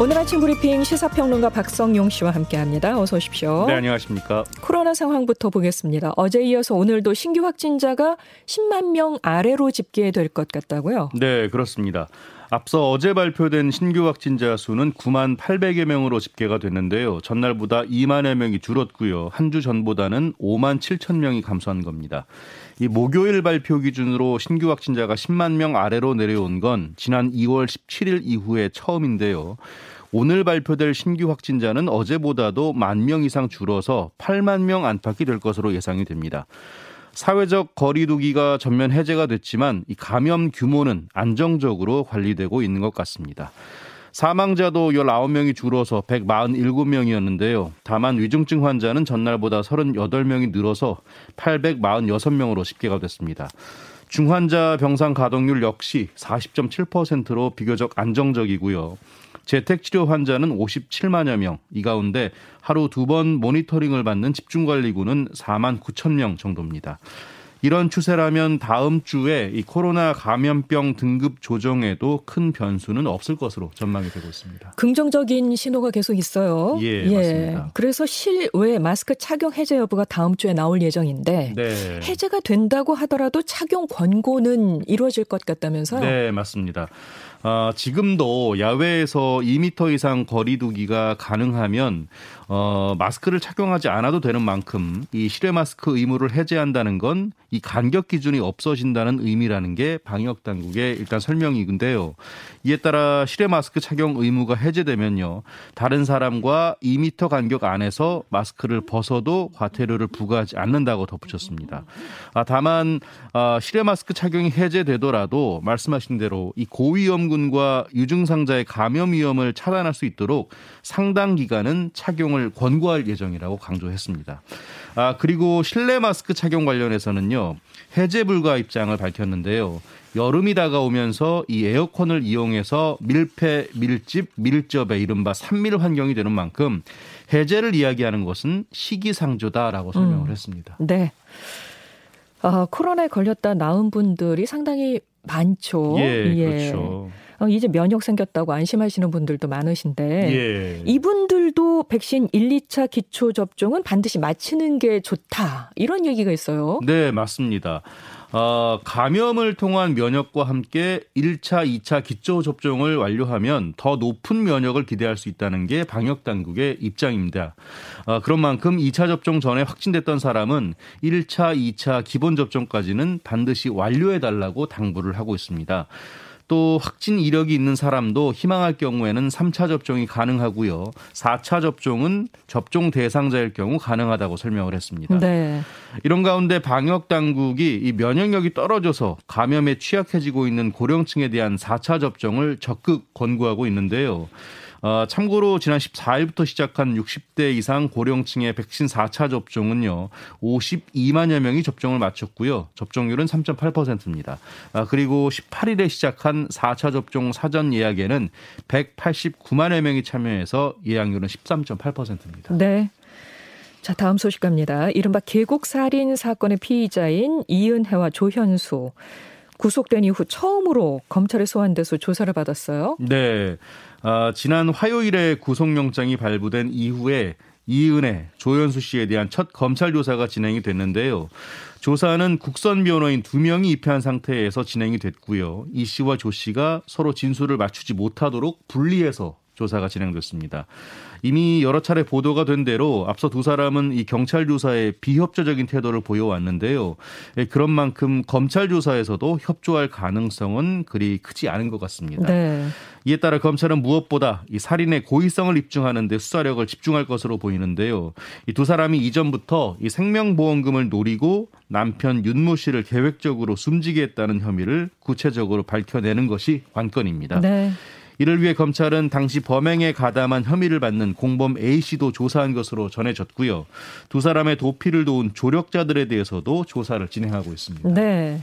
오늘 아침 브리핑 시사평론가 박성용 씨와 함께합니다. 어서 오십시오. 네, 안녕하십니까. 코로나 상황부터 보겠습니다. 어제 이어서 오늘도 신규 확진자가 10만 명 아래로 집계될 것 같다고요? 네, 그렇습니다. 앞서 어제 발표된 신규 확진자 수는 9만 800여 명으로 집계가 됐는데요. 전날보다 2만여 명이 줄었고요. 한 주 전보다는 5만 7천 명이 감소한 겁니다. 이 목요일 발표 기준으로 신규 확진자가 10만 명 아래로 내려온 건 지난 2월 17일 이후에 처음인데요. 오늘 발표될 신규 확진자는 어제보다도 만 명 이상 줄어서 8만 명 안팎이 될 것으로 예상이 됩니다. 사회적 거리두기가 전면 해제가 됐지만 이 감염 규모는 안정적으로 관리되고 있는 것 같습니다. 사망자도 19명이 줄어서 147명이었는데요. 다만 위중증 환자는 전날보다 38명이 늘어서 846명으로 집계가 됐습니다. 중환자 병상 가동률 역시 40.7%로 비교적 안정적이고요. 재택치료 환자는 57만여 명, 이 가운데 하루 두 번 모니터링을 받는 집중관리군은 4만 9천 명 정도입니다. 이런 추세라면 다음 주에 이 코로나 감염병 등급 조정에도 큰 변수는 없을 것으로 전망이 되고 있습니다. 긍정적인 신호가 계속 있어요. 예, 예. 맞습니다. 그래서 실외 마스크 착용 해제 여부가 다음 주에 나올 예정인데 네. 해제가 된다고 하더라도 착용 권고는 이루어질 것 같다면서요? 네, 맞습니다. 어, 지금도 야외에서 2미터 이상 거리두기가 가능하면 어, 마스크를 착용하지 않아도 되는 만큼 이 실외 마스크 의무를 해제한다는 건 이 간격 기준이 없어진다는 의미라는 게 방역 당국의 일단 설명이근데요. 이에 따라 실외 마스크 착용 의무가 해제되면요. 다른 사람과 2미터 간격 안에서 마스크를 벗어도 과태료를 부과하지 않는다고 덧붙였습니다. 아, 다만 아, 실외 마스크 착용이 해제되더라도 말씀하신 대로 이 고위험 군과 유증상자의 감염 위험을 차단할 수 있도록 상당 기간은 착용을 권고할 예정이라고 강조했습니다. 아, 그리고 실내 마스크 착용 관련해서는요. 해제 불가 입장을 밝혔는데요. 여름이 다가오면서 이 에어컨을 이용해서 밀폐, 밀집, 밀접의 이른바 산밀 환경이 되는 만큼 해제를 이야기하는 것은 시기상조다라고 설명을 음. 했습니다. 네. 어, 코로나에 걸렸다 나은 분들이 상당히 많죠. 예, 예. 그렇죠. 어, 이제 면역 생겼다고 안심하시는 분들도 많으신데 예. 이분들도 백신 1, 2차 기초 접종은 반드시 마치는 게 좋다. 이런 얘기가 있어요. 네, 맞습니다. 어, 감염을 통한 면역과 함께 1차, 2차 기초 접종을 완료하면 더 높은 면역을 기대할 수 있다는 게 방역 당국의 입장입니다. 어, 그런 만큼 2차 접종 전에 확진됐던 사람은 1차, 2차 기본 접종까지는 반드시 완료해 달라고 당부를 하고 있습니다. 또 확진 이력이 있는 사람도 희망할 경우에는 3차 접종이 가능하고요. 4차 접종은 접종 대상자일 경우 가능하다고 설명을 했습니다. 네. 이런 가운데 방역 당국이 이 면역력이 떨어져서 감염에 취약해지고 있는 고령층에 대한 4차 접종을 적극 권고하고 있는데요. 어, 참고로 지난 14일부터 시작한 60대 이상 고령층의 백신 4차 접종은요. 52만여 명이 접종을 마쳤고요. 접종률은 3.8%입니다. 아, 그리고 18일에 시작한 4차 접종 사전 예약에는 189만여 명이 참여해서 예약률은 13.8%입니다. 네. 자, 다음 소식 갑니다. 이른바 계곡 살인 사건의 피의자인 이은혜와 조현수 구속된 이후 처음으로 검찰에 소환돼서 조사를 받았어요. 네. 아, 지난 화요일에 구속영장이 발부된 이후에 이은혜, 조현수 씨에 대한 첫 검찰 조사가 진행이 됐는데요. 조사는 국선 변호인 두 명이 입회한 상태에서 진행이 됐고요. 이 씨와 조 씨가 서로 진술을 맞추지 못하도록 분리해서 조사가 진행됐습니다. 이미 여러 차례 보도가 된 대로 앞서 두 사람은 이 경찰 조사에 비협조적인 태도를 보여왔는데요. 예, 그런 만큼 검찰 조사에서도 협조할 가능성은 그리 크지 않은 것 같습니다. 네. 이에 따라 검찰은 무엇보다 이 살인의 고의성을 입증하는 데 수사력을 집중할 것으로 보이는데요. 이 두 사람이 이전부터 이 생명보험금을 노리고 남편 윤모 씨를 계획적으로 숨지게 했다는 혐의를 구체적으로 밝혀내는 것이 관건입니다. 네. 이를 위해 검찰은 당시 범행에 가담한 혐의를 받는 공범 A 씨도 조사한 것으로 전해졌고요. 두 사람의 도피를 도운 조력자들에 대해서도 조사를 진행하고 있습니다. 네.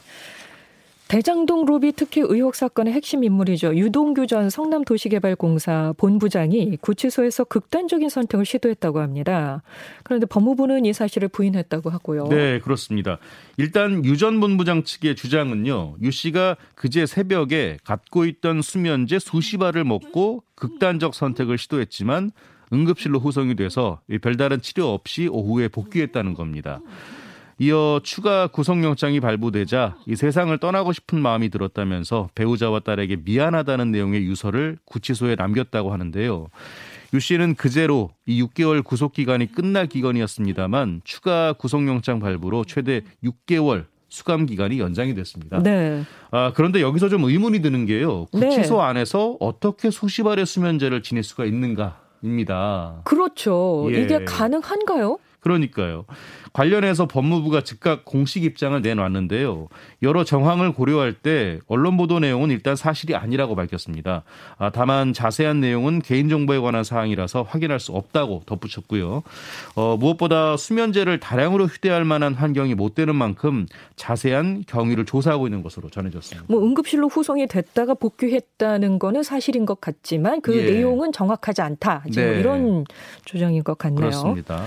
대장동 로비 특혜 의혹 사건의 핵심 인물이죠. 유동규 전 성남도시개발공사 본부장이 구치소에서 극단적인 선택을 시도했다고 합니다. 그런데 법무부는 이 사실을 부인했다고 하고요. 네, 그렇습니다. 일단 유 전 본부장 측의 주장은요. 유 씨가 그제 새벽에 갖고 있던 수면제 수십 알을 먹고 극단적 선택을 시도했지만 응급실로 후송이 돼서 별다른 치료 없이 오후에 복귀했다는 겁니다. 이어 추가 구속영장이 발부되자 이 세상을 떠나고 싶은 마음이 들었다면서 배우자와 딸에게 미안하다는 내용의 유서를 구치소에 남겼다고 하는데요. 유 씨는 그제로 이 6개월 구속 기간이 끝날 기간이었습니다만 추가 구속영장 발부로 최대 6개월 수감 기간이 연장이 됐습니다. 네. 아, 그런데 여기서 좀 의문이 드는 게요. 구치소 네. 안에서 어떻게 수십 알의 수면제를 지낼 수가 있는가 입니다. 그렇죠. 예. 이게 가능한가요? 그러니까요. 관련해서 법무부가 즉각 공식 입장을 내놨는데요. 여러 정황을 고려할 때 언론 보도 내용은 일단 사실이 아니라고 밝혔습니다. 아, 다만 자세한 내용은 개인정보에 관한 사항이라서 확인할 수 없다고 덧붙였고요. 어, 무엇보다 수면제를 다량으로 휴대할 만한 환경이 못 되는 만큼 자세한 경위를 조사하고 있는 것으로 전해졌습니다. 뭐 응급실로 후송이 됐다가 복귀했다는 거는 사실인 것 같지만 그 예. 내용은 정확하지 않다. 지금 네. 이런 주장인 것 같네요. 그렇습니다.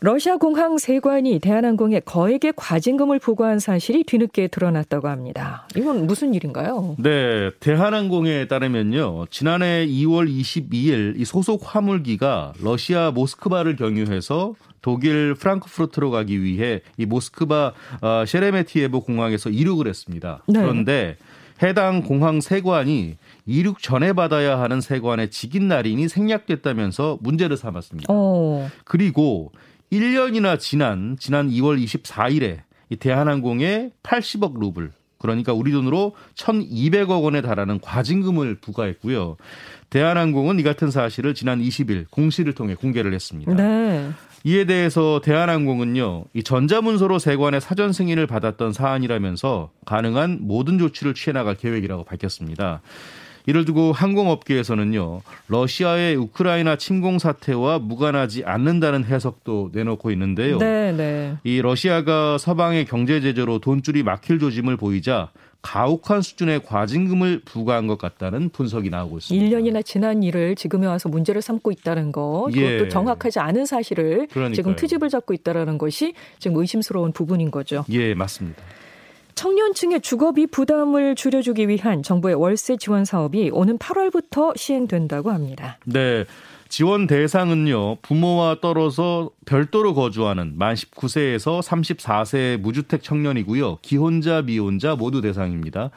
러시아 공항 세관이 대한항공에 거액의 과징금을 부과한 사실이 뒤늦게 드러났다고 합니다. 이건 무슨 일인가요? 네, 대한항공에 따르면요. 지난해 2월 22일 이 소속 화물기가 러시아 모스크바를 경유해서 독일 프랑크푸르트로 가기 위해 이 모스크바 어, 셰레메티에브 공항에서 이륙을 했습니다. 네. 그런데 해당 공항 세관이 이륙 전에 받아야 하는 세관의 직인 날인이 생략됐다면서 문제를 삼았습니다. 오. 어. 그리고 1년이나 지난 지난 2월 24일에 이 대한항공에 80억 루블 그러니까 우리 돈으로 1,200억 원에 달하는 과징금을 부과했고요. 대한항공은 이 같은 사실을 지난 20일 공시를 통해 공개를 했습니다. 네. 이에 대해서 대한항공은요, 이 전자문서로 세관의 사전 승인을 받았던 사안이라면서 가능한 모든 조치를 취해 나갈 계획이라고 밝혔습니다. 이를 두고 항공업계에서는요, 러시아의 우크라이나 침공 사태와 무관하지 않는다는 해석도 내놓고 있는데요. 네, 네. 이 러시아가 서방의 경제 제재로 돈줄이 막힐 조짐을 보이자 가혹한 수준의 과징금을 부과한 것 같다는 분석이 나오고 있습니다. 1년이나 지난 일을 지금에 와서 문제를 삼고 있다는 거, 그것도 예. 정확하지 않은 사실을 그러니까요. 지금 트집을 잡고 있다는 것이 지금 의심스러운 부분인 거죠. 예, 맞습니다. 청년층의 주거비 부담을 줄여주기 위한 정부의 월세 지원 사업이 오는 8월부터 시행된다고 합니다. 네. 지원 대상은요, 부모와 떨어져 별도로 거주하는 만 19세에서 34세 무주택 청년이고요. 기혼자, 미혼자 모두 대상입니다.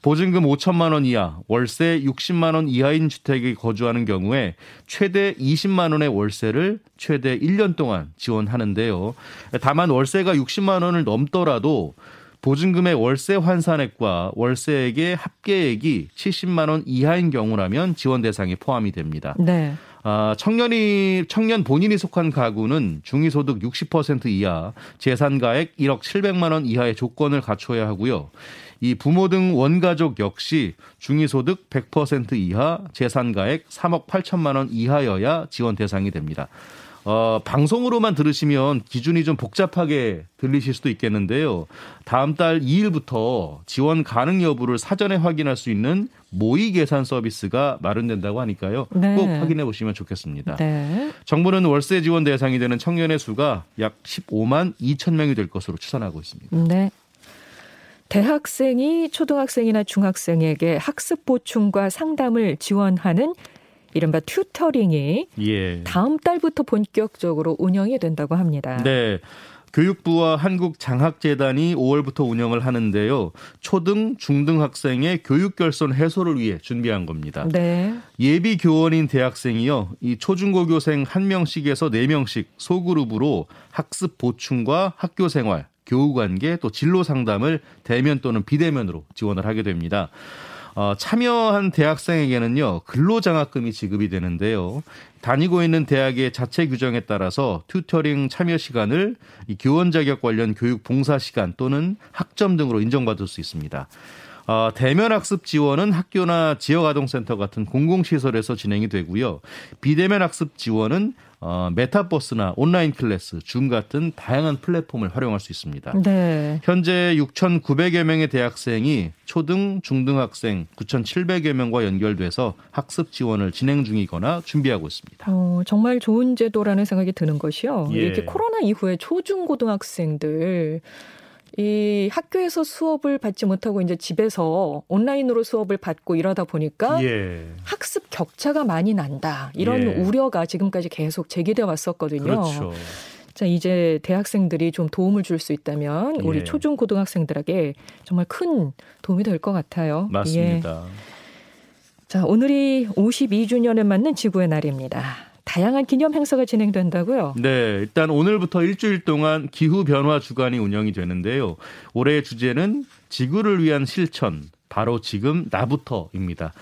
보증금 5천만 원 이하, 월세 60만 원 이하인 주택에 거주하는 경우에 최대 20만 원의 월세를 최대 1년 동안 지원하는데요. 다만 월세가 60만 원을 넘더라도 보증금의 월세 환산액과 월세액의 합계액이 70만 원 이하인 경우라면 지원 대상에 포함이 됩니다. 네. 아, 청년이 청년 본인이 속한 가구는 중위소득 60% 이하, 재산가액 1억 700만 원 이하의 조건을 갖춰야 하고요. 이 부모 등 원가족 역시 중위소득 100% 이하, 재산가액 3억 8천만 원 이하여야 지원 대상이 됩니다. 어, 방송으로만 들으시면 기준이 좀 복잡하게 들리실 수도 있겠는데요. 다음 달 2일부터 지원 가능 여부를 사전에 확인할 수 있는 모의 계산 서비스가 마련된다고 하니까요. 네. 꼭 확인해 보시면 좋겠습니다. 네. 정부는 월세 지원 대상이 되는 청년의 수가 약 15만 2천 명이 될 것으로 추산하고 있습니다. 네. 대학생이 초등학생이나 중학생에게 학습 보충과 상담을 지원하는 이른바 튜터링이 예. 다음 달부터 본격적으로 운영이 된다고 합니다. 네. 교육부와 한국장학재단이 5월부터 운영을 하는데요. 초등, 중등 학생의 교육 결손 해소를 위해 준비한 겁니다. 네. 예비 교원인 대학생이요. 이 초중고 교생 1명씩에서 4명씩 소그룹으로 학습 보충과 학교 생활, 교우 관계 또 진로 상담을 대면 또는 비대면으로 지원을 하게 됩니다. 어, 참여한 대학생에게는요 근로장학금이 지급이 되는데요. 다니고 있는 대학의 자체 규정에 따라서 튜터링 참여 시간을 이 교원 자격 관련 교육 봉사 시간 또는 학점 등으로 인정받을 수 있습니다. 어, 대면 학습 지원은 학교나 지역 아동센터 같은 공공시설에서 진행이 되고요. 비대면 학습 지원은 어, 메타버스나 온라인 클래스, 줌 같은 다양한 플랫폼을 활용할 수 있습니다. 네. 현재 6,900여 명의 대학생이 초등, 중등학생 9,700여 명과 연결돼서 학습 지원을 진행 중이거나 준비하고 있습니다. 어, 정말 좋은 제도라는 생각이 드는 것이요. 예. 이렇게 코로나 이후에 초중고등학생들 이 학교에서 수업을 받지 못하고 이제 집에서 온라인으로 수업을 받고 이러다 보니까 예. 학습 격차가 많이 난다. 이런 예. 우려가 지금까지 계속 제기돼 왔었거든요. 그렇죠. 자, 이제 대학생들이 좀 도움을 줄 수 있다면 우리 예. 초중 고등학생들에게 정말 큰 도움이 될 것 같아요. 예. 맞습니다. 자, 오늘이 52주년을 맞는 지구의 날입니다. 다양한 기념 행사가 진행된다고요? 네, 일단 오늘부터 일주일 동안 기후 변화 주간이 운영이 되는데요. 올해의 주제는 지구를 위한 실천, 바로 지금 나부터입니다.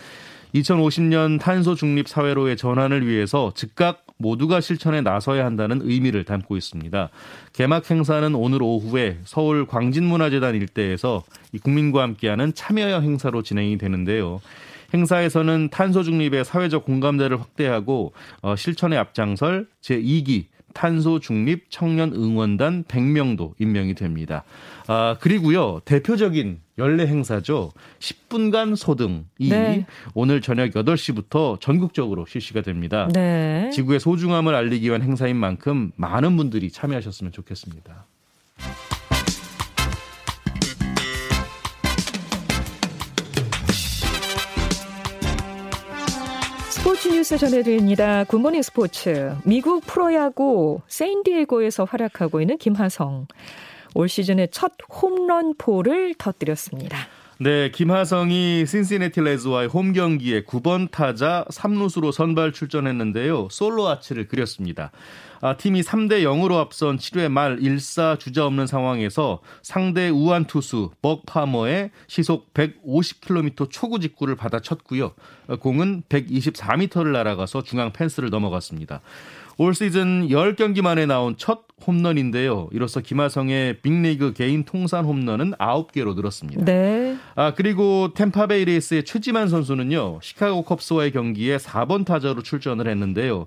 2050년 탄소 중립 사회로의 전환을 위해서 즉각 모두가 실천에 나서야 한다는 의미를 담고 있습니다. 개막 행사는 오늘 오후에 서울 광진문화재단 일대에서 이 국민과 함께하는 참여형 행사로 진행이 되는데요. 행사에서는 탄소 중립의 사회적 공감대를 확대하고 어, 실천의 앞장설 제2기 탄소 중립 청년 응원단 100명도 임명이 됩니다. 아, 그리고요. 대표적인 연례 행사죠. 10분간 소등이 네. 오늘 저녁 8시부터 전국적으로 실시가 됩니다. 네. 지구의 소중함을 알리기 위한 행사인 만큼 많은 분들이 참여하셨으면 좋겠습니다. 스포츠 뉴스 전해드립니다. 굿모닝 스포츠. 미국 프로야구 샌디에고에서 활약하고 있는 김하성. 올 시즌의 첫 홈런포를 터뜨렸습니다. 네, 김하성이 신시내티 레즈와의 홈 경기에 9번 타자 3루수로 선발 출전했는데요. 솔로 아치를 그렸습니다. 아, 팀이 3대 0으로 앞선 7회 말 1사 주자 없는 상황에서 상대 우완 투수 벅 파머의 시속 150km 초구 직구를 받아쳤고요. 어, 공은 124m를 날아가서 중앙 펜스를 넘어갔습니다. 올 시즌 10경기 만에 나온 첫 홈런인데요. 이로써 김하성의 빅리그 개인 통산 홈런은 9개로 늘었습니다. 네. 아 그리고 템파베이 레이스의 최지만 선수는요 시카고 컵스와의 경기에 4번 타자로 출전을 했는데요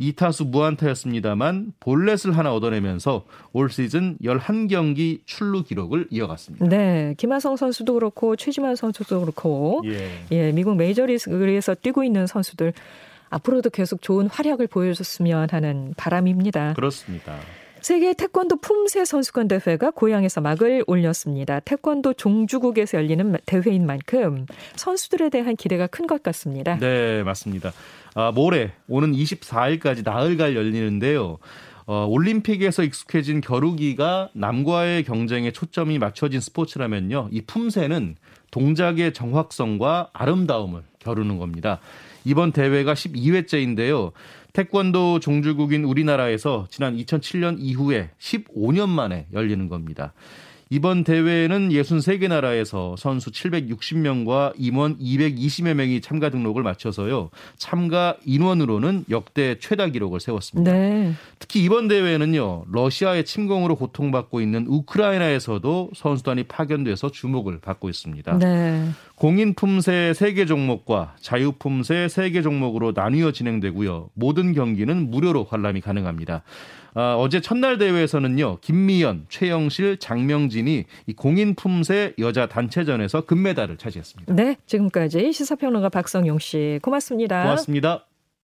2타수 무안타였습니다만 볼넷을 하나 얻어내면서 올 시즌 11경기 출루 기록을 이어갔습니다. 네. 김하성 선수도 그렇고 최지만 선수도 그렇고 예. 예, 미국 메이저리그에서 뛰고 있는 선수들 앞으로도 계속 좋은 활약을 보여줬으면 하는 바람입니다. 그렇습니다. 세계 태권도 품새 선수권 대회가 고향에서 막을 올렸습니다. 태권도 종주국에서 열리는 대회인 만큼 선수들에 대한 기대가 큰 것 같습니다. 네, 맞습니다. 아, 모레 오는 24일까지 나흘간 열리는데요. 어, 올림픽에서 익숙해진 겨루기가 남과의 경쟁에 초점이 맞춰진 스포츠라면요. 이 품새는 동작의 정확성과 아름다움을 겨루는 겁니다. 이번 대회가 12회째인데요. 태권도 종주국인 우리나라에서 지난 2007년 이후에 15년 만에 열리는 겁니다. 이번 대회에는 63개 나라에서 선수 760명과 임원 220여 명이 참가 등록을 마쳐서요. 참가 인원으로는 역대 최다 기록을 세웠습니다. 네. 특히 이번 대회에는요. 러시아의 침공으로 고통받고 있는 우크라이나에서도 선수단이 파견돼서 주목을 받고 있습니다. 네. 공인 품새 3개 종목과 자유 품새 3개 종목으로 나뉘어 진행되고요. 모든 경기는 무료로 관람이 가능합니다. 아, 어제 첫날 대회에서는요. 김미연, 최영실, 장명진이 이 공인 품새 여자 단체전에서 금메달을 차지했습니다. 네. 지금까지 시사평론가 박성용 씨 고맙습니다. 고맙습니다.